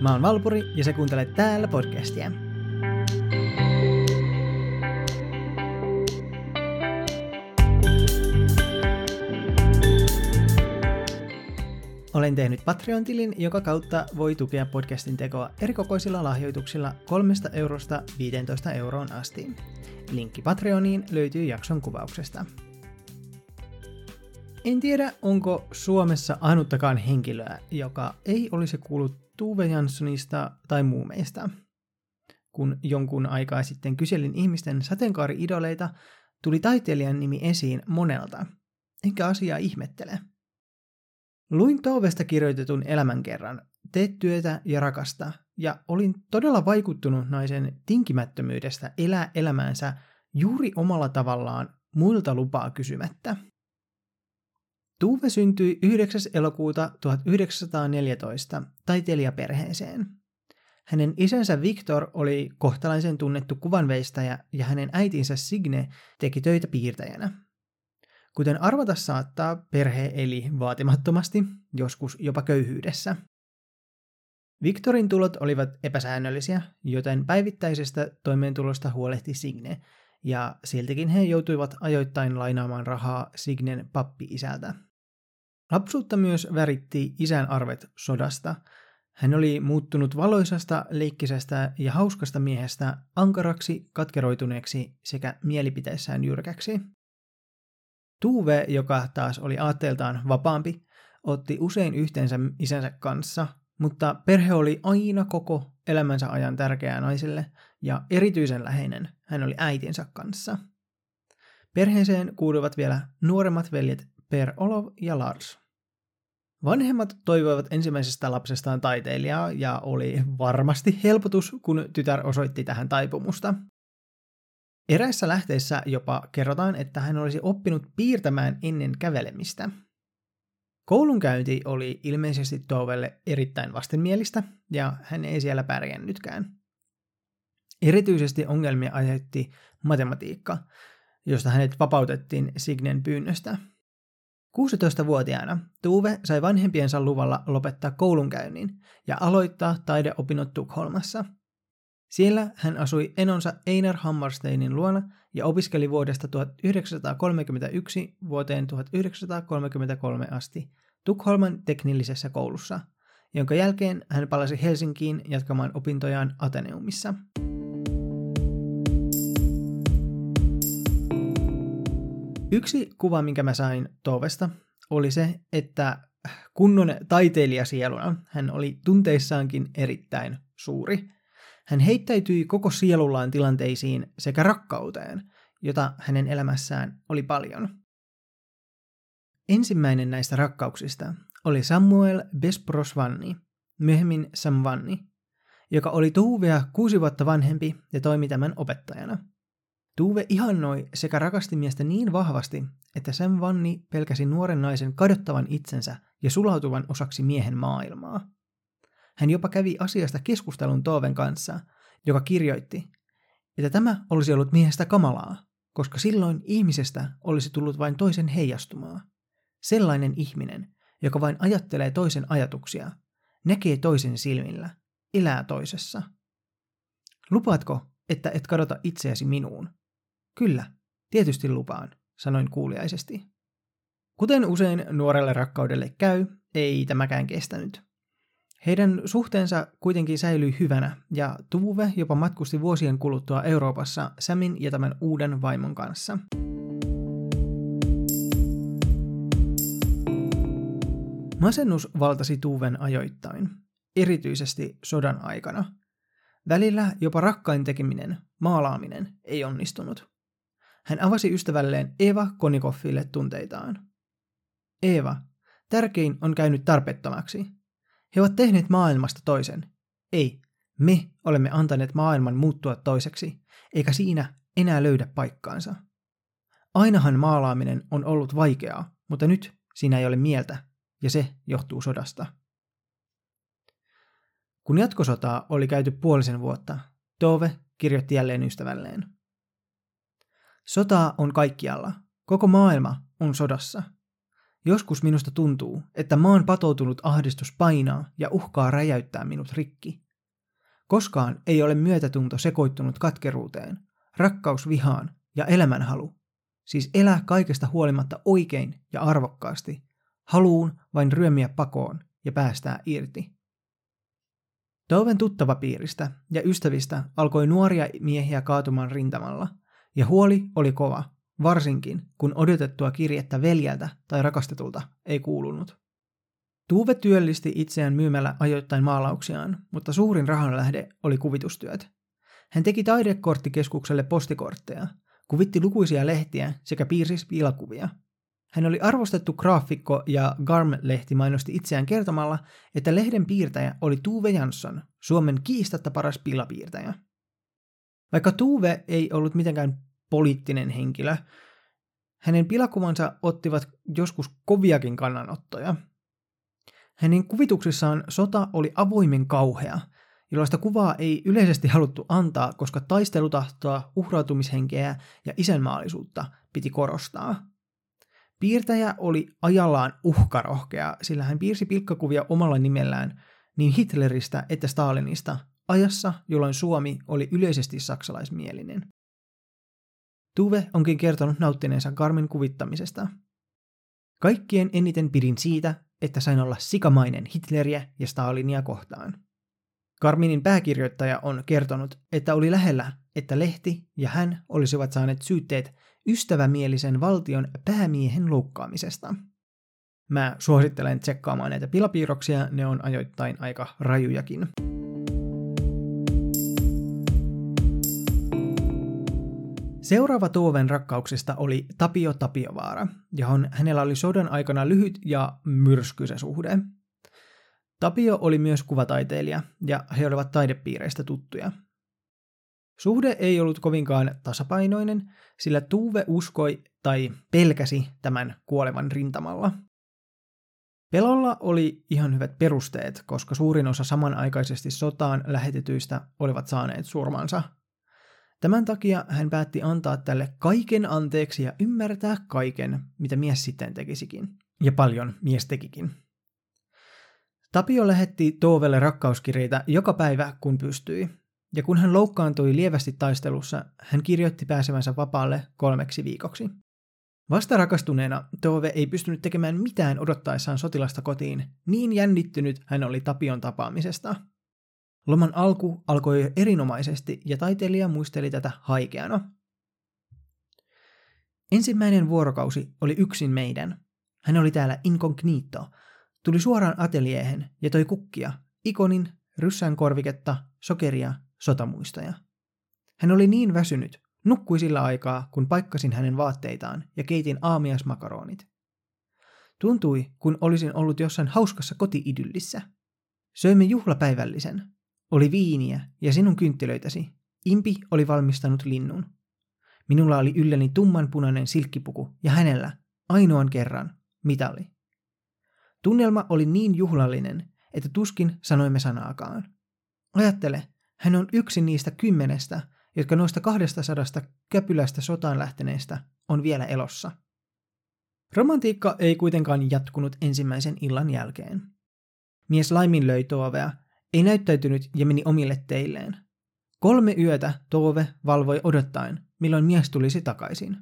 Mä oon Valpuri ja sä kuuntelet täällä podcastia. Olen tehnyt Patreon-tilin, joka kautta voi tukea podcastin tekoa erikokoisilla lahjoituksilla 3 eurosta 15 euroon asti. Linkki Patreoniin löytyy jakson kuvauksesta. En tiedä, onko Suomessa ainuttakaan henkilöä, joka ei olisi kuullut Tuve Janssonista tai muumeista. Kun jonkun aikaa sitten kyselin ihmisten sateenkaari-idoleita, tuli taiteilijan nimi esiin monelta, enkä asiaa ihmettele. Luin Toovesta kirjoitetun elämänkerran, teet työtä ja rakasta, ja olin todella vaikuttunut naisen tinkimättömyydestä elää elämäänsä juuri omalla tavallaan muilta lupaa kysymättä. Tuve syntyi 9. elokuuta 1914 taiteilijaperheeseen. Hänen isänsä Victor oli kohtalaisen tunnettu kuvanveistäjä ja hänen äitinsä Signe teki töitä piirtäjänä. Kuten arvata saattaa, perhe eli vaatimattomasti, joskus jopa köyhyydessä. Victorin tulot olivat epäsäännöllisiä, joten päivittäisestä toimeentulosta huolehti Signe, ja siltikin he joutuivat ajoittain lainaamaan rahaa Signen pappi-isältä. Lapsuutta myös väritti isän arvet sodasta. Hän oli muuttunut valoisasta, leikkisestä ja hauskasta miehestä ankaraksi, katkeroituneeksi sekä mielipiteissään jyrkäksi. Tuve, joka taas oli aatteeltaan vapaampi, otti usein yhteensä isänsä kanssa, mutta perhe oli aina koko elämänsä ajan tärkeää naiselle ja erityisen läheinen hän oli äitinsä kanssa. Perheeseen kuuluvat vielä nuoremmat veljet Per Olov ja Lars. Vanhemmat toivoivat ensimmäisestä lapsestaan taiteilijaa ja oli varmasti helpotus, kun tytär osoitti tähän taipumusta. Eräissä lähteissä jopa kerrotaan, että hän olisi oppinut piirtämään ennen kävelemistä. Koulunkäynti oli ilmeisesti Tovelle erittäin vastenmielistä, ja hän ei siellä pärjännytkään. Erityisesti ongelmia aiheutti matematiikka, josta hänet vapautettiin Signen pyynnöstä. 16-vuotiaana Tuve sai vanhempiensa luvalla lopettaa koulunkäynnin ja aloittaa taideopinnot Tukholmassa – siellä hän asui enonsa Einar Hammarsteinin luona ja opiskeli vuodesta 1931 vuoteen 1933 asti Tukholman teknillisessä koulussa, jonka jälkeen hän palasi Helsinkiin jatkamaan opintojaan Ateneumissa. Yksi kuva, minkä mä sain Tovesta, oli se, että kunnon taiteilijasieluna hän oli tunteissaankin erittäin suuri – hän heittäytyi koko sielullaan tilanteisiin sekä rakkauteen, jota hänen elämässään oli paljon. Ensimmäinen näistä rakkauksista oli Samuel Besprosvanni, myöhemmin Samvanni, joka oli Tuuvea kuusi vuotta vanhempi ja toimi tämän opettajana. Tuve ihannoi sekä rakasti miestä niin vahvasti, että Sam Vanni pelkäsi nuoren naisen kadottavan itsensä ja sulautuvan osaksi miehen maailmaa. Hän jopa kävi asiasta keskustelun Toven kanssa, joka kirjoitti, että tämä olisi ollut miehestä kamalaa, koska silloin ihmisestä olisi tullut vain toisen heijastumaa. Sellainen ihminen, joka vain ajattelee toisen ajatuksia, näkee toisen silmillä, elää toisessa. Lupaatko, että et kadota itseäsi minuun? Kyllä, tietysti lupaan, sanoin kuuliaisesti. Kuten usein nuorelle rakkaudelle käy, ei tämäkään kestänyt. Heidän suhteensa kuitenkin säilyi hyvänä, ja Tuve jopa matkusti vuosien kuluttua Euroopassa Samin ja tämän uuden vaimon kanssa. Masennus valtasi Tuven ajoittain, erityisesti sodan aikana. Välillä jopa rakkain tekeminen, maalaaminen, ei onnistunut. Hän avasi ystävälleen Eva Konikoffille tunteitaan. Eva, tärkein on käynyt tarpeettomaksi – he ovat tehneet maailmasta toisen. Ei, me olemme antaneet maailman muuttua toiseksi, eikä siinä enää löydä paikkaansa. Ainahan maalaaminen on ollut vaikeaa, mutta nyt siinä ei ole mieltä, ja se johtuu sodasta. Kun jatkosotaa oli käyty puolisen vuotta, Tove kirjoitti jälleen ystävälleen. Sotaa on kaikkialla. Koko maailma on sodassa. Joskus minusta tuntuu, että maan patoutunut ahdistus painaa ja uhkaa räjäyttää minut rikki. Koskaan ei ole myötätunto sekoittunut katkeruuteen, rakkaus vihaan ja elämänhalu. Siis elää kaikesta huolimatta oikein ja arvokkaasti, haluun vain ryömiä pakoon ja päästää irti. Toven tuttavapiiristä ja ystävistä alkoi nuoria miehiä kaatumaan rintamalla, ja huoli oli kova, varsinkin kun odotettua kirjettä veljeltä tai rakastetulta ei kuulunut. Tuve työllisti itseään myymällä ajoittain maalauksiaan, mutta suurin rahanlähde oli kuvitustyöt. Hän teki taidekorttikeskukselle postikortteja, kuvitti lukuisia lehtiä sekä piirsi piilakuvia. Hän oli arvostettu graafikko ja Garm-lehti mainosti itseään kertomalla, että lehden piirtäjä oli Tuve Jansson, Suomen kiistatta paras pilapiirtäjä. Vaikka Tuve ei ollut mitenkään poliittinen henkilö, hänen pilakuvansa ottivat joskus koviakin kannanottoja. Hänen kuvituksissaan sota oli avoimen kauhea, jollaista kuvaa ei yleisesti haluttu antaa, koska taistelutahtoa, uhrautumishenkeä ja isänmaallisuutta piti korostaa. Piirtäjä oli ajallaan uhkarohkea, sillä hän piirsi pilkkakuvia omalla nimellään niin Hitleristä että Stalinista ajassa, jolloin Suomi oli yleisesti saksalaismielinen. Tuve onkin kertonut nauttineensa Karmin kuvittamisesta. Kaikkien eniten pidin siitä, että sain olla sikamainen Hitleriä ja Stalinia kohtaan. Karminin pääkirjoittaja on kertonut, että oli lähellä, että lehti ja hän olisivat saaneet syytteet ystävämielisen valtion päämiehen loukkaamisesta. Mä suosittelen tsekkaamaan näitä pilapiirroksia, ne on ajoittain aika rajujakin. Seuraava Tuoven rakkauksista oli Tapio Tapiovaara, johon hänellä oli sodan aikana lyhyt ja myrskyisä suhde. Tapio oli myös kuvataiteilija, ja he olivat taidepiireistä tuttuja. Suhde ei ollut kovinkaan tasapainoinen, sillä Tuve uskoi tai pelkäsi tämän kuolevan rintamalla. Pelolla oli ihan hyvät perusteet, koska suurin osa samanaikaisesti sotaan lähetetyistä olivat saaneet surmansa – Tämän takia hän päätti antaa tälle kaiken anteeksi ja ymmärtää kaiken, mitä mies sitten tekisikin. Ja paljon mies tekikin. Tapio lähetti Toovelle rakkauskirjeitä joka päivä, kun pystyi. Ja kun hän loukkaantui lievästi taistelussa, hän kirjoitti pääsevänsä vapaalle kolmeksi viikoksi. Vasta rakastuneena Tove ei pystynyt tekemään mitään odottaessaan sotilasta kotiin, niin jännittynyt hän oli Tapion tapaamisesta – Loman alku alkoi erinomaisesti ja taiteilija muisteli tätä haikeana. Ensimmäinen vuorokausi oli yksin meidän. Hän oli täällä incognito, tuli suoraan ateliehen ja toi kukkia, ikonin, ryssän korviketta, sokeria, sotamuistoja. Hän oli niin väsynyt, nukkui sillä aikaa, kun paikkasin hänen vaatteitaan ja keitin aamiasmakaronit. Tuntui, kun olisin ollut jossain hauskassa kotiidyllissä. Söimme juhlapäivällisen, oli viiniä ja sinun kynttilöitäsi. Impi oli valmistanut linnun. Minulla oli ylläni tummanpunainen silkkipuku ja hänellä, ainoan kerran, mitali. Tunnelma oli niin juhlallinen, että tuskin sanoimme sanaakaan. Ajattele, hän on yksi niistä kymmenestä, jotka noista kahdesta sadasta käpylästä sotaan lähteneistä on vielä elossa. Romantiikka ei kuitenkaan jatkunut ensimmäisen illan jälkeen. Mies laiminlöi Toovea ei näyttäytynyt ja meni omille teilleen. Kolme yötä Tove valvoi odottaen, milloin mies tulisi takaisin.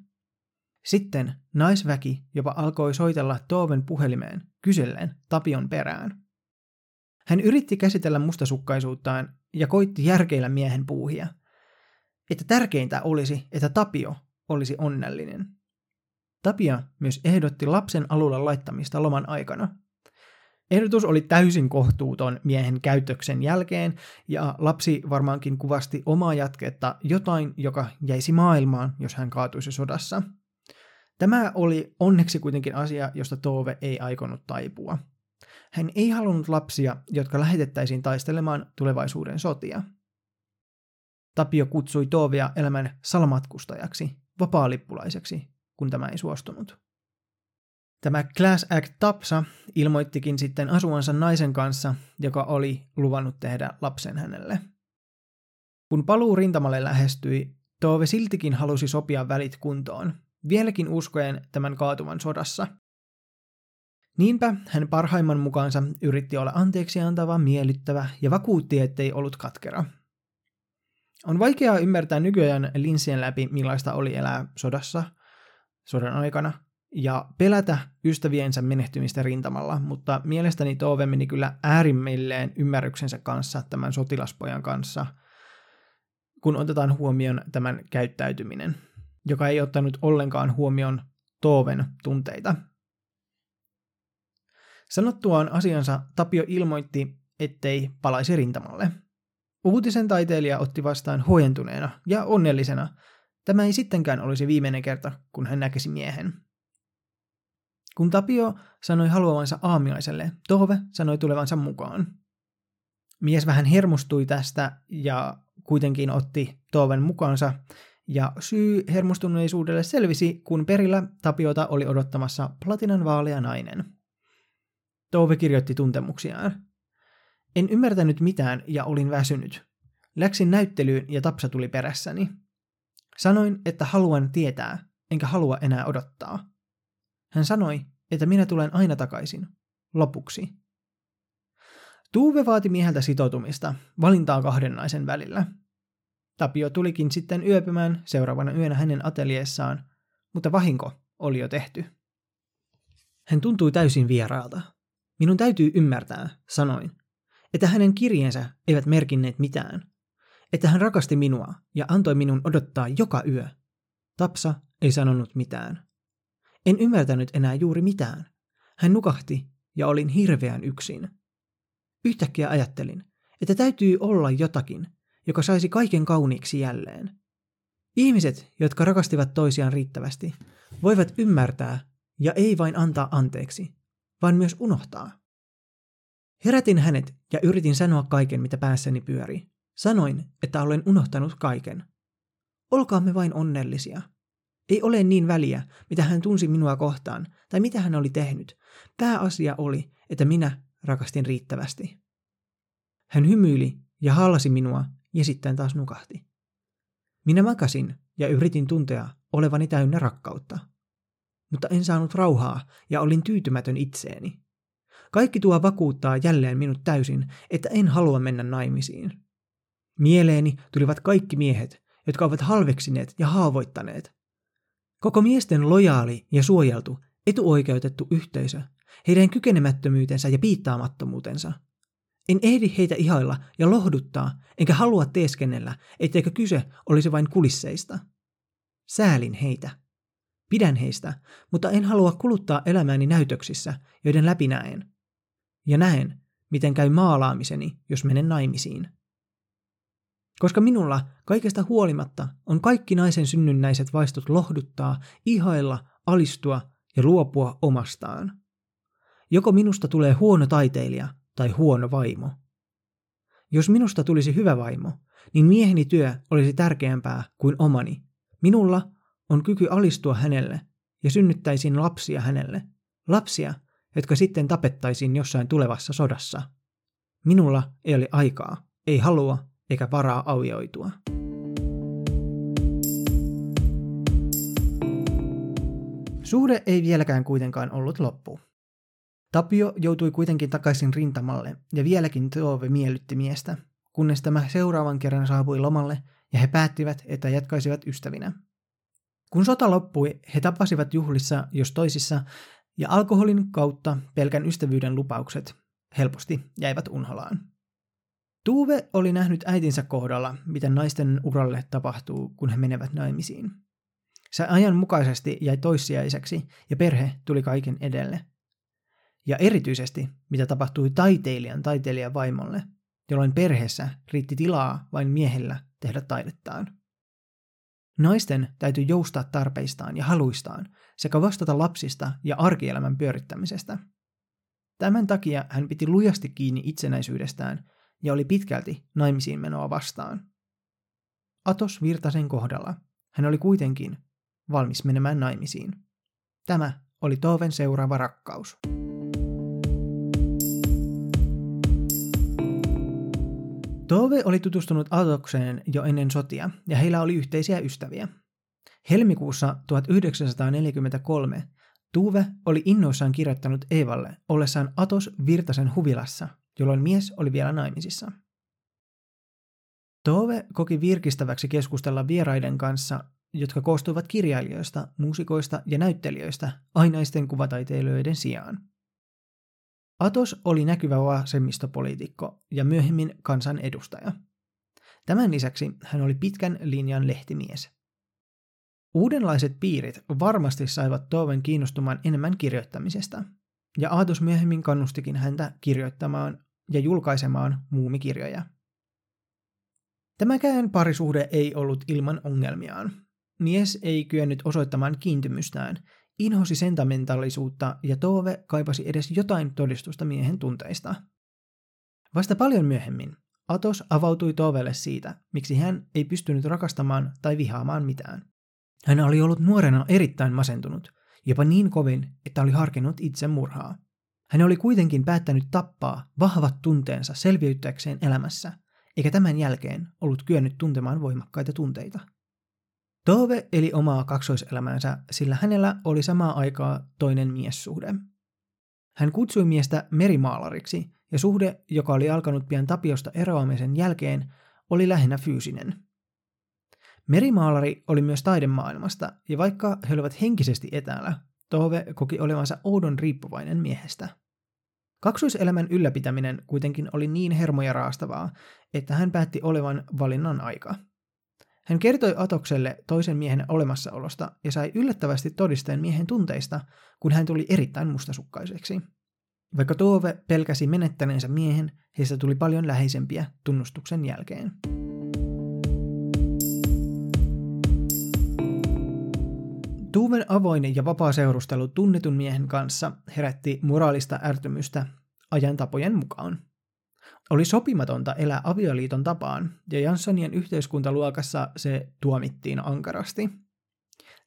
Sitten naisväki jopa alkoi soitella Toven puhelimeen kysellen Tapion perään. Hän yritti käsitellä mustasukkaisuuttaan ja koitti järkeillä miehen puuhia, että tärkeintä olisi, että Tapio olisi onnellinen. Tapia myös ehdotti lapsen alulla laittamista loman aikana – Ehdotus oli täysin kohtuuton miehen käytöksen jälkeen, ja lapsi varmaankin kuvasti omaa jatketta jotain, joka jäisi maailmaan, jos hän kaatuisi sodassa. Tämä oli onneksi kuitenkin asia, josta Tove ei aikonut taipua. Hän ei halunnut lapsia, jotka lähetettäisiin taistelemaan tulevaisuuden sotia. Tapio kutsui Tovea elämän salamatkustajaksi, vapaalippulaiseksi, kun tämä ei suostunut. Tämä Class Act Tapsa ilmoittikin sitten asuvansa naisen kanssa, joka oli luvannut tehdä lapsen hänelle. Kun paluu rintamalle lähestyi, Tove siltikin halusi sopia välit kuntoon, vieläkin uskoen tämän kaatuvan sodassa. Niinpä hän parhaimman mukaansa yritti olla anteeksi antava, miellyttävä ja vakuutti, ettei ollut katkera. On vaikeaa ymmärtää nykyään linssien läpi, millaista oli elää sodassa, sodan aikana, ja pelätä ystäviensä menehtymistä rintamalla, mutta mielestäni Tove meni kyllä äärimmilleen ymmärryksensä kanssa tämän sotilaspojan kanssa, kun otetaan huomioon tämän käyttäytyminen, joka ei ottanut ollenkaan huomioon Toven tunteita. Sanottuaan asiansa Tapio ilmoitti, ettei palaisi rintamalle. Uutisen taiteilija otti vastaan huojentuneena ja onnellisena. Tämä ei sittenkään olisi viimeinen kerta, kun hän näkisi miehen. Kun Tapio sanoi haluavansa aamiaiselle, Tove sanoi tulevansa mukaan. Mies vähän hermostui tästä ja kuitenkin otti Toven mukaansa, ja syy hermostuneisuudelle selvisi, kun perillä Tapiota oli odottamassa platinan vaalea nainen. Tove kirjoitti tuntemuksiaan. En ymmärtänyt mitään ja olin väsynyt. Läksin näyttelyyn ja Tapsa tuli perässäni. Sanoin, että haluan tietää, enkä halua enää odottaa. Hän sanoi, että minä tulen aina takaisin. Lopuksi. Tuuve vaati mieheltä sitoutumista, valintaa kahden naisen välillä. Tapio tulikin sitten yöpymään seuraavana yönä hänen ateljeessaan, mutta vahinko oli jo tehty. Hän tuntui täysin vieraalta. Minun täytyy ymmärtää, sanoin, että hänen kirjeensä eivät merkinneet mitään. Että hän rakasti minua ja antoi minun odottaa joka yö. Tapsa ei sanonut mitään. En ymmärtänyt enää juuri mitään. Hän nukahti ja olin hirveän yksin. Yhtäkkiä ajattelin, että täytyy olla jotakin, joka saisi kaiken kauniiksi jälleen. Ihmiset, jotka rakastivat toisiaan riittävästi, voivat ymmärtää ja ei vain antaa anteeksi, vaan myös unohtaa. Herätin hänet ja yritin sanoa kaiken, mitä päässäni pyöri. Sanoin, että olen unohtanut kaiken. Olkaamme vain onnellisia. Ei ole niin väliä, mitä hän tunsi minua kohtaan tai mitä hän oli tehnyt. Pääasia oli, että minä rakastin riittävästi. Hän hymyili ja hallasi minua ja sitten taas nukahti. Minä makasin ja yritin tuntea olevani täynnä rakkautta. Mutta en saanut rauhaa ja olin tyytymätön itseeni. Kaikki tuo vakuuttaa jälleen minut täysin, että en halua mennä naimisiin. Mieleeni tulivat kaikki miehet, jotka ovat halveksineet ja haavoittaneet. Koko miesten lojaali ja suojeltu, etuoikeutettu yhteisö, heidän kykenemättömyytensä ja piittaamattomuutensa. En ehdi heitä ihailla ja lohduttaa, enkä halua teeskennellä, etteikö kyse olisi vain kulisseista. Säälin heitä. Pidän heistä, mutta en halua kuluttaa elämääni näytöksissä, joiden läpi näen. Ja näen, miten käy maalaamiseni, jos menen naimisiin. Koska minulla kaikesta huolimatta on kaikki naisen synnynnäiset vaistot lohduttaa, ihailla, alistua ja luopua omastaan. Joko minusta tulee huono taiteilija tai huono vaimo. Jos minusta tulisi hyvä vaimo, niin mieheni työ olisi tärkeämpää kuin omani. Minulla on kyky alistua hänelle ja synnyttäisiin lapsia hänelle. Lapsia, jotka sitten tapettaisiin jossain tulevassa sodassa. Minulla ei ole aikaa, ei halua eikä varaa aujoutua. Suhde ei vieläkään kuitenkaan ollut loppu. Tapio joutui kuitenkin takaisin rintamalle ja vieläkin Tove miellytti miestä, kunnes tämä seuraavan kerran saapui lomalle ja he päättivät, että jatkaisivat ystävinä. Kun sota loppui, he tapasivat juhlissa jos toisissa ja alkoholin kautta pelkän ystävyyden lupaukset helposti jäivät unholaan. Tuve oli nähnyt äitinsä kohdalla, miten naisten uralle tapahtuu, kun he menevät naimisiin. Se ajan mukaisesti jäi toissijaiseksi ja perhe tuli kaiken edelle. Ja erityisesti, mitä tapahtui taiteilijan taiteilijan vaimolle, jolloin perheessä riitti tilaa vain miehellä tehdä taidettaan. Naisten täytyy joustaa tarpeistaan ja haluistaan sekä vastata lapsista ja arkielämän pyörittämisestä. Tämän takia hän piti lujasti kiinni itsenäisyydestään ja oli pitkälti naimisiin menoa vastaan. Atos Virtasen kohdalla hän oli kuitenkin valmis menemään naimisiin. Tämä oli Toven seuraava rakkaus. Tove oli tutustunut Atokseen jo ennen sotia ja heillä oli yhteisiä ystäviä. Helmikuussa 1943 Tuve oli innoissaan kirjoittanut Eevalle ollessaan Atos Virtasen huvilassa, jolloin mies oli vielä naimisissa. Tove koki virkistäväksi keskustella vieraiden kanssa, jotka koostuivat kirjailijoista, muusikoista ja näyttelijöistä ainaisten kuvataiteilijoiden sijaan. Atos oli näkyvä vasemmistopoliitikko ja myöhemmin kansan edustaja. Tämän lisäksi hän oli pitkän linjan lehtimies. Uudenlaiset piirit varmasti saivat Toven kiinnostumaan enemmän kirjoittamisesta, ja Aatos myöhemmin kannustikin häntä kirjoittamaan ja julkaisemaan muumikirjoja. Tämäkään parisuhde ei ollut ilman ongelmiaan. Mies ei kyennyt osoittamaan kiintymystään, inhosi sentimentaalisuutta ja Tove kaipasi edes jotain todistusta miehen tunteista. Vasta paljon myöhemmin Atos avautui Tovelle siitä, miksi hän ei pystynyt rakastamaan tai vihaamaan mitään. Hän oli ollut nuorena erittäin masentunut, jopa niin kovin, että oli harkinnut itsemurhaa. Hän oli kuitenkin päättänyt tappaa vahvat tunteensa selviytyäkseen elämässä, eikä tämän jälkeen ollut kyennyt tuntemaan voimakkaita tunteita. Tove eli omaa kaksoiselämäänsä, sillä hänellä oli samaa aikaa toinen miessuhde. Hän kutsui miestä merimaalariksi, ja suhde, joka oli alkanut pian Tapiosta eroamisen jälkeen, oli lähinnä fyysinen – Merimaalari oli myös taidemaailmasta, ja vaikka he olivat henkisesti etäällä, Tove koki olevansa oudon riippuvainen miehestä. Kaksoiselämän ylläpitäminen kuitenkin oli niin hermoja raastavaa, että hän päätti olevan valinnan aika. Hän kertoi Atokselle toisen miehen olemassaolosta ja sai yllättävästi todisteen miehen tunteista, kun hän tuli erittäin mustasukkaiseksi. Vaikka Tove pelkäsi menettäneensä miehen, heistä tuli paljon läheisempiä tunnustuksen jälkeen. Tuven avoin ja vapaa seurustelu tunnetun miehen kanssa herätti moraalista ärtymystä ajan tapojen mukaan. Oli sopimatonta elää avioliiton tapaan, ja Janssonien yhteiskuntaluokassa se tuomittiin ankarasti.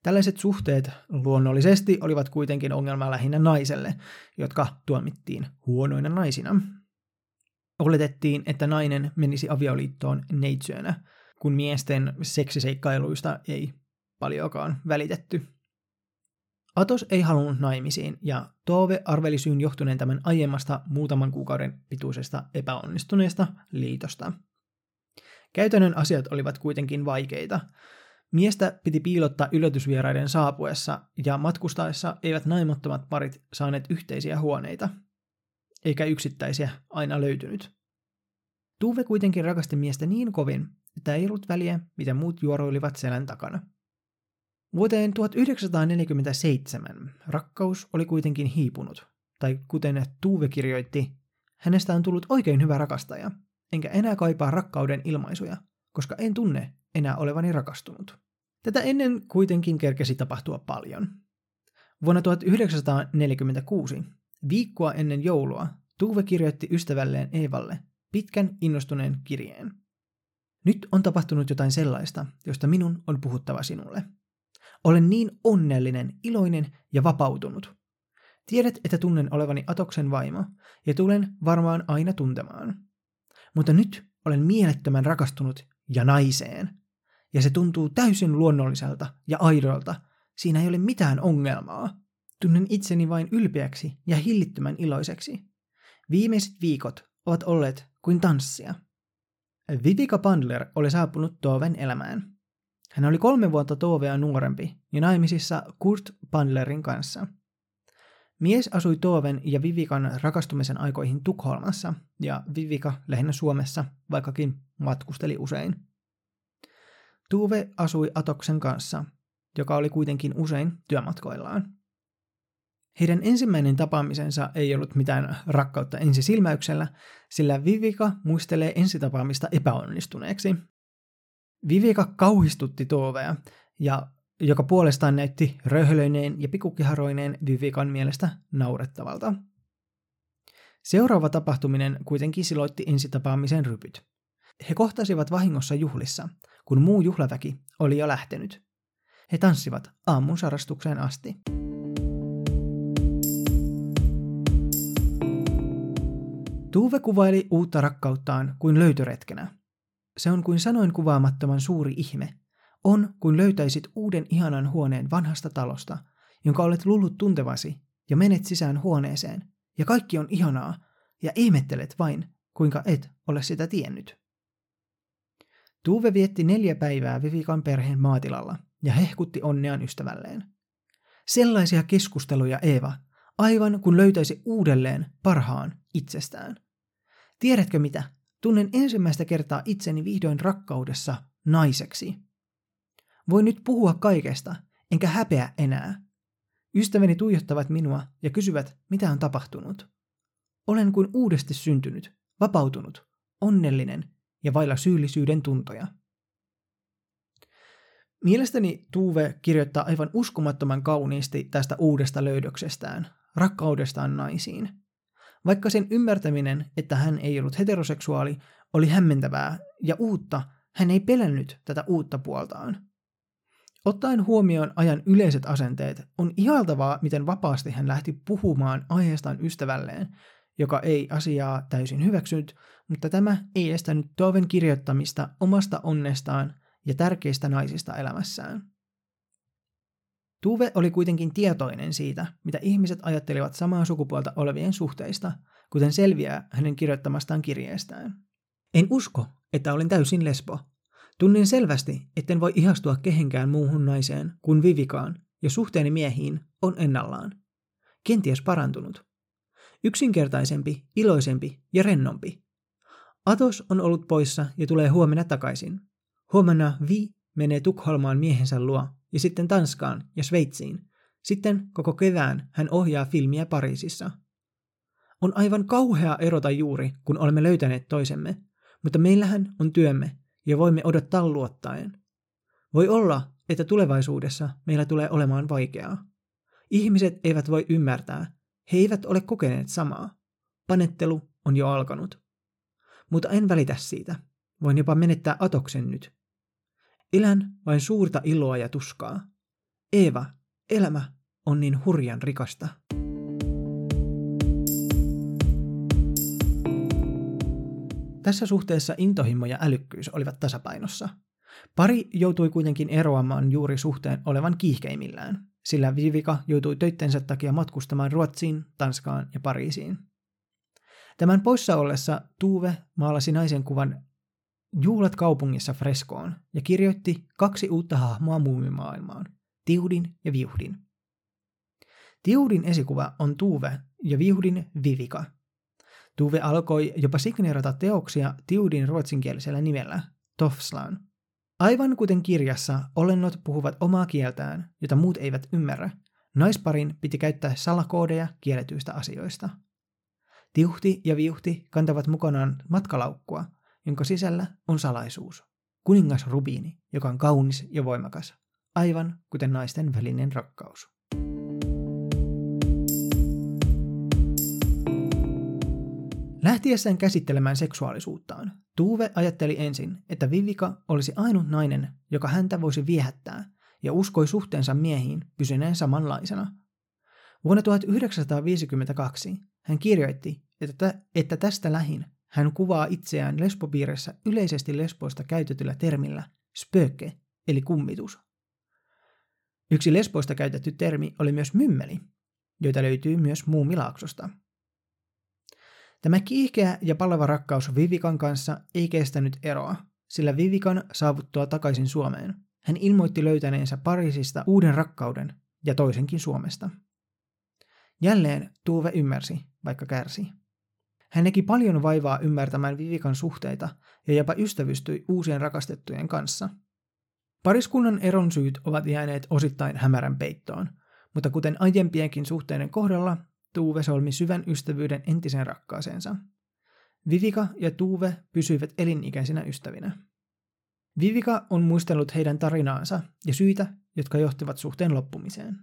Tällaiset suhteet luonnollisesti olivat kuitenkin ongelma lähinnä naiselle, jotka tuomittiin huonoina naisina. Oletettiin, että nainen menisi avioliittoon neitsyönä, kun miesten seksiseikkailuista ei paljoakaan välitetty. Atos ei halunnut naimisiin, ja Tove arveli syyn johtuneen tämän aiemmasta muutaman kuukauden pituisesta epäonnistuneesta liitosta. Käytännön asiat olivat kuitenkin vaikeita. Miestä piti piilottaa yllätysvieraiden saapuessa, ja matkustaessa eivät naimattomat parit saaneet yhteisiä huoneita. Eikä yksittäisiä aina löytynyt. Tuve kuitenkin rakasti miestä niin kovin, että ei ollut väliä, mitä muut juoroilivat selän takana. Vuoteen 1947 rakkaus oli kuitenkin hiipunut, tai kuten Tuve kirjoitti, hänestä on tullut oikein hyvä rakastaja, enkä enää kaipaa rakkauden ilmaisuja, koska en tunne enää olevani rakastunut. Tätä ennen kuitenkin kerkesi tapahtua paljon. Vuonna 1946, viikkoa ennen joulua, Tuve kirjoitti ystävälleen Eevalle pitkän innostuneen kirjeen. Nyt on tapahtunut jotain sellaista, josta minun on puhuttava sinulle – olen niin onnellinen, iloinen ja vapautunut. Tiedät, että tunnen olevani Atoksen vaimo, ja tulen varmaan aina tuntemaan. Mutta nyt olen mielettömän rakastunut ja naiseen. Ja se tuntuu täysin luonnolliselta ja aidolta. Siinä ei ole mitään ongelmaa. Tunnen itseni vain ylpeäksi ja hillittömän iloiseksi. Viimeiset viikot ovat olleet kuin tanssia. Vivika Pandler oli saapunut Toven elämään. Hän oli kolme vuotta Tovea nuorempi ja naimisissa Kurt Pandlerin kanssa. Mies asui Toven ja Vivikan rakastumisen aikoihin Tukholmassa ja Vivika lähinnä Suomessa, vaikkakin matkusteli usein. Tuve asui Atoksen kanssa, joka oli kuitenkin usein työmatkoillaan. Heidän ensimmäinen tapaamisensa ei ollut mitään rakkautta ensisilmäyksellä, sillä Vivika muistelee ensitapaamista epäonnistuneeksi Vivika kauhistutti Tovea, ja joka puolestaan näytti röhölöineen ja pikukkiharoineen Vivikan mielestä naurettavalta. Seuraava tapahtuminen kuitenkin siloitti ensitapaamisen rypyt. He kohtasivat vahingossa juhlissa, kun muu juhlaväki oli jo lähtenyt. He tanssivat aamun sarastukseen asti. Tuve kuvaili uutta rakkauttaan kuin löytöretkenä – se on kuin sanoin kuvaamattoman suuri ihme. On kuin löytäisit uuden ihanan huoneen vanhasta talosta, jonka olet luullut tuntevasi, ja menet sisään huoneeseen, ja kaikki on ihanaa, ja ihmettelet vain, kuinka et ole sitä tiennyt. Tuve vietti neljä päivää Vivikan perheen maatilalla ja hehkutti onneaan ystävälleen. Sellaisia keskusteluja Eeva, aivan kun löytäisi uudelleen parhaan itsestään. Tiedätkö mitä? Tunnen ensimmäistä kertaa itseni vihdoin rakkaudessa naiseksi. Voin nyt puhua kaikesta, enkä häpeä enää. Ystäväni tuijottavat minua ja kysyvät, mitä on tapahtunut. Olen kuin uudesti syntynyt, vapautunut, onnellinen ja vailla syyllisyyden tuntoja. Mielestäni Tuve kirjoittaa aivan uskomattoman kauniisti tästä uudesta löydöksestään, rakkaudestaan naisiin. Vaikka sen ymmärtäminen, että hän ei ollut heteroseksuaali, oli hämmentävää ja uutta, hän ei pelännyt tätä uutta puoltaan. Ottaen huomioon ajan yleiset asenteet, on ihaltavaa, miten vapaasti hän lähti puhumaan aiheestaan ystävälleen, joka ei asiaa täysin hyväksynyt, mutta tämä ei estänyt Toven kirjoittamista omasta onnestaan ja tärkeistä naisista elämässään. Tuve oli kuitenkin tietoinen siitä, mitä ihmiset ajattelivat samaa sukupuolta olevien suhteista, kuten selviää hänen kirjoittamastaan kirjeestään. En usko, että olin täysin lesbo. Tunnin selvästi, etten voi ihastua kehenkään muuhun naiseen kuin Vivikaan, ja suhteeni miehiin on ennallaan. Kenties parantunut. Yksinkertaisempi, iloisempi ja rennompi. Atos on ollut poissa ja tulee huomenna takaisin. Huomenna Vi menee Tukholmaan miehensä luo ja sitten Tanskaan ja Sveitsiin. Sitten koko kevään hän ohjaa filmiä Pariisissa. On aivan kauhea erota juuri, kun olemme löytäneet toisemme, mutta meillähän on työmme ja voimme odottaa luottaen. Voi olla, että tulevaisuudessa meillä tulee olemaan vaikeaa. Ihmiset eivät voi ymmärtää, he eivät ole kokeneet samaa. Panettelu on jo alkanut. Mutta en välitä siitä. Voin jopa menettää atoksen nyt. Elän vain suurta iloa ja tuskaa. Eeva, elämä on niin hurjan rikasta. Tässä suhteessa intohimo ja älykkyys olivat tasapainossa. Pari joutui kuitenkin eroamaan juuri suhteen olevan kiihkeimmillään, sillä Vivika joutui töittensä takia matkustamaan Ruotsiin, Tanskaan ja Pariisiin. Tämän poissa ollessa Tuve maalasi naisen kuvan Juulat kaupungissa freskoon ja kirjoitti kaksi uutta hahmoa muumimaailmaan, Tiudin ja Viuhdin. Tiudin esikuva on Tuve ja Viuhdin Vivika. Tuve alkoi jopa signeerata teoksia Tiudin ruotsinkielisellä nimellä, Tofslan. Aivan kuten kirjassa, olennot puhuvat omaa kieltään, jota muut eivät ymmärrä. Naisparin piti käyttää salakoodeja kielletyistä asioista. Tiuhti ja viuhti kantavat mukanaan matkalaukkua, jonka sisällä on salaisuus. Kuningas Rubiini, joka on kaunis ja voimakas, aivan kuten naisten välinen rakkaus. Lähtiessään käsittelemään seksuaalisuuttaan, Tuve ajatteli ensin, että Vivika olisi ainut nainen, joka häntä voisi viehättää, ja uskoi suhteensa miehiin pysyneen samanlaisena. Vuonna 1952 hän kirjoitti, että, että tästä lähin hän kuvaa itseään lesbopiirissä yleisesti lesboista käytetyllä termillä spöke, eli kummitus. Yksi lesboista käytetty termi oli myös mymmeli, joita löytyy myös Muumilaaksosta. Tämä kiihkeä ja palava rakkaus Vivikan kanssa ei kestänyt eroa, sillä Vivikan saavuttua takaisin Suomeen. Hän ilmoitti löytäneensä Pariisista uuden rakkauden ja toisenkin Suomesta. Jälleen Tuve ymmärsi, vaikka kärsi. Hän näki paljon vaivaa ymmärtämään Vivikan suhteita ja jopa ystävystyi uusien rakastettujen kanssa. Pariskunnan eron syyt ovat jääneet osittain hämärän peittoon, mutta kuten aiempienkin suhteiden kohdalla, Tuve solmi syvän ystävyyden entisen rakkaaseensa. Vivika ja Tuve pysyivät elinikäisinä ystävinä. Vivika on muistellut heidän tarinaansa ja syitä, jotka johtivat suhteen loppumiseen.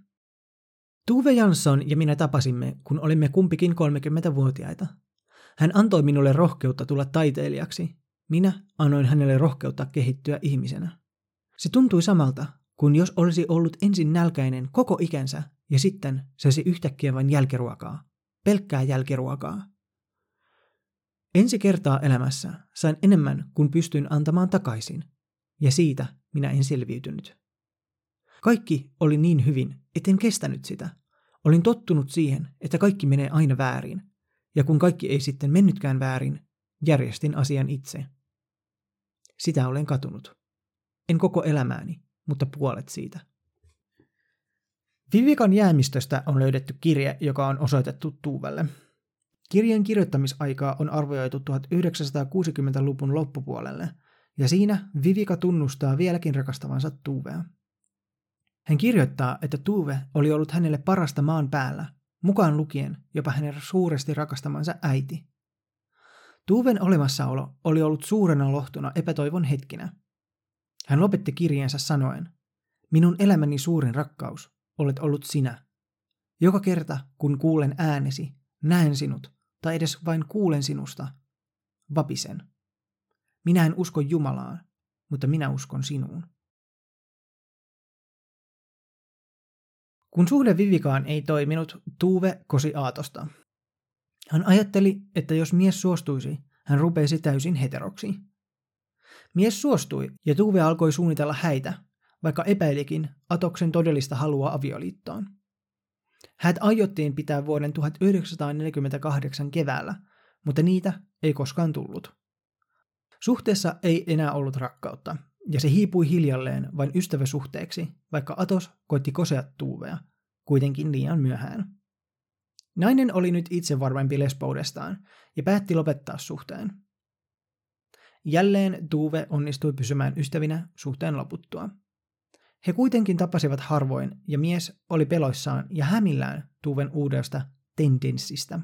Tuve Jansson ja minä tapasimme, kun olimme kumpikin 30-vuotiaita. Hän antoi minulle rohkeutta tulla taiteilijaksi. Minä annoin hänelle rohkeutta kehittyä ihmisenä. Se tuntui samalta, kuin jos olisi ollut ensin nälkäinen koko ikänsä ja sitten saisi yhtäkkiä vain jälkiruokaa. Pelkkää jälkiruokaa. Ensi kertaa elämässä sain enemmän kuin pystyin antamaan takaisin, ja siitä minä en selviytynyt. Kaikki oli niin hyvin, etten kestänyt sitä. Olin tottunut siihen, että kaikki menee aina väärin. Ja kun kaikki ei sitten mennytkään väärin, järjestin asian itse. Sitä olen katunut. En koko elämääni, mutta puolet siitä. Vivikan jäämistöstä on löydetty kirje, joka on osoitettu Tuuvelle. Kirjeen kirjoittamisaikaa on arvioitu 1960-luvun loppupuolelle, ja siinä Vivika tunnustaa vieläkin rakastavansa Tuuvea. Hän kirjoittaa, että Tuve oli ollut hänelle parasta maan päällä, mukaan lukien jopa hänen suuresti rakastamansa äiti. Tuven olemassaolo oli ollut suurena lohtuna epätoivon hetkinä. Hän lopetti kirjeensä sanoen, minun elämäni suurin rakkaus, olet ollut sinä. Joka kerta, kun kuulen äänesi, näen sinut, tai edes vain kuulen sinusta, vapisen. Minä en usko Jumalaan, mutta minä uskon sinuun. Kun suhde Vivikaan ei toiminut, Tuve kosi Aatosta. Hän ajatteli, että jos mies suostuisi, hän rupeisi täysin heteroksi. Mies suostui ja Tuve alkoi suunnitella häitä, vaikka epäilikin Atoksen todellista halua avioliittoon. Häät aiottiin pitää vuoden 1948 keväällä, mutta niitä ei koskaan tullut. Suhteessa ei enää ollut rakkautta, ja se hiipui hiljalleen vain ystäväsuhteeksi, vaikka Atos koitti kosea Tuuvea, kuitenkin liian myöhään. Nainen oli nyt itse varmempi lesboudestaan ja päätti lopettaa suhteen. Jälleen Tuve onnistui pysymään ystävinä suhteen loputtua. He kuitenkin tapasivat harvoin ja mies oli peloissaan ja hämillään Tuven uudesta tendenssistä.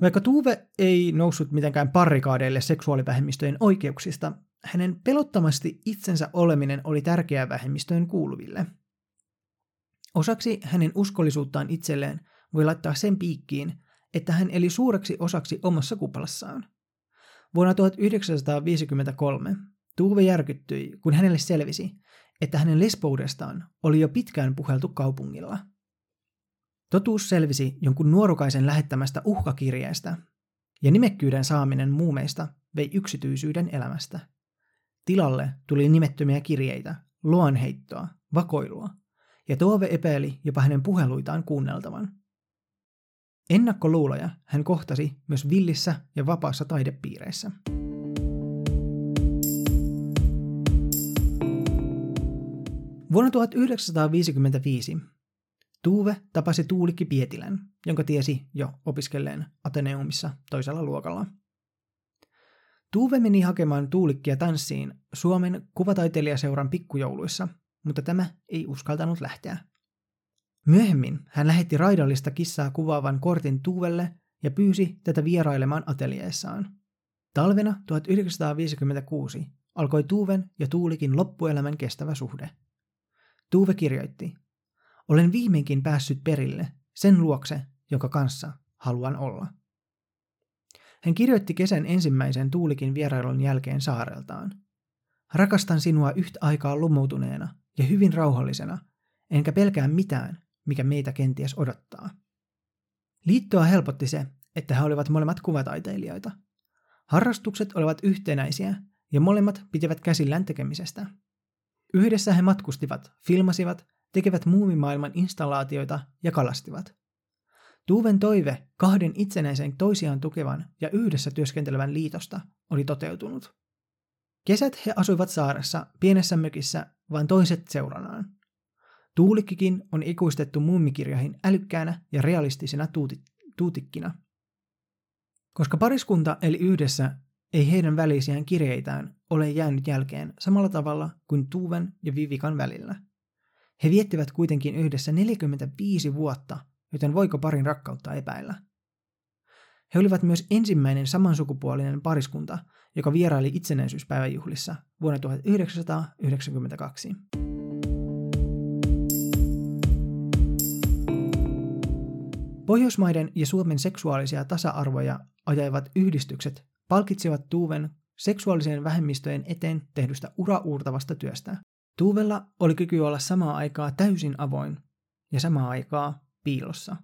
Vaikka Tuve ei noussut mitenkään parikaadeille seksuaalivähemmistöjen oikeuksista, hänen pelottomasti itsensä oleminen oli tärkeää vähemmistöjen kuuluville. Osaksi hänen uskollisuuttaan itselleen voi laittaa sen piikkiin, että hän eli suureksi osaksi omassa kuplassaan. Vuonna 1953 Tuve järkyttyi, kun hänelle selvisi, että hänen lesboudestaan oli jo pitkään puheltu kaupungilla – Totuus selvisi jonkun nuorukaisen lähettämästä uhkakirjeestä, ja nimekkyyden saaminen muumeista vei yksityisyyden elämästä. Tilalle tuli nimettömiä kirjeitä, luonheittoa, vakoilua, ja Toove epäili jopa hänen puheluitaan kuunneltavan. Ennakkoluuloja hän kohtasi myös villissä ja vapaassa taidepiireissä. Vuonna 1955 Tuve tapasi Tuulikki Pietilän, jonka tiesi jo opiskelleen Ateneumissa toisella luokalla. Tuve meni hakemaan Tuulikkia tanssiin Suomen kuvataiteilijaseuran pikkujouluissa, mutta tämä ei uskaltanut lähteä. Myöhemmin hän lähetti raidallista kissaa kuvaavan kortin Tuuvelle ja pyysi tätä vierailemaan ateljeessaan. Talvena 1956 alkoi Tuuven ja Tuulikin loppuelämän kestävä suhde. Tuve kirjoitti, olen viimeinkin päässyt perille, sen luokse, joka kanssa haluan olla. Hän kirjoitti kesän ensimmäisen tuulikin vierailun jälkeen saareltaan. Rakastan sinua yhtä aikaa lumoutuneena ja hyvin rauhallisena, enkä pelkää mitään, mikä meitä kenties odottaa. Liittoa helpotti se, että he olivat molemmat kuvataiteilijoita. Harrastukset olivat yhtenäisiä ja molemmat pitivät käsillään tekemisestä. Yhdessä he matkustivat, filmasivat tekevät muumimaailman installaatioita ja kalastivat. Tuuven toive kahden itsenäisen toisiaan tukevan ja yhdessä työskentelevän liitosta oli toteutunut. Kesät he asuivat saaressa pienessä mökissä vain toiset seuranaan. Tuulikkikin on ikuistettu muumikirjoihin älykkäänä ja realistisena tuuti- tuutikkina. Koska pariskunta eli yhdessä, ei heidän välisiään kirjeitään ole jäänyt jälkeen samalla tavalla kuin Tuuven ja Vivikan välillä – he viettivät kuitenkin yhdessä 45 vuotta, joten voiko parin rakkautta epäillä? He olivat myös ensimmäinen samansukupuolinen pariskunta, joka vieraili itsenäisyyspäiväjuhlissa vuonna 1992. Pohjoismaiden ja Suomen seksuaalisia tasa-arvoja ajaivat yhdistykset palkitsivat Tuuven seksuaalisen vähemmistöjen eteen tehdystä urauurtavasta työstä. Tuuvella oli kyky olla samaa aikaa täysin avoin ja samaa aikaa piilossa.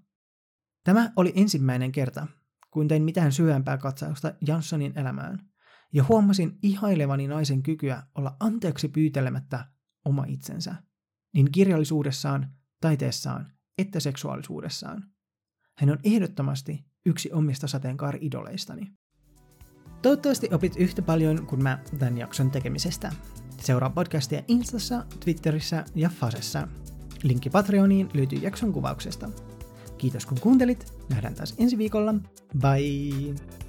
Tämä oli ensimmäinen kerta, kun tein mitään syvempää katsausta Janssonin elämään, ja huomasin ihailevani naisen kykyä olla anteeksi pyytelemättä oma itsensä, niin kirjallisuudessaan, taiteessaan että seksuaalisuudessaan. Hän on ehdottomasti yksi omista sateenkaari-idoleistani. Toivottavasti opit yhtä paljon kuin mä tämän jakson tekemisestä. Seuraa podcastia Instassa, Twitterissä ja Fasessa. Linkki Patreoniin löytyy jakson kuvauksesta. Kiitos kun kuuntelit. Nähdään taas ensi viikolla. Bye!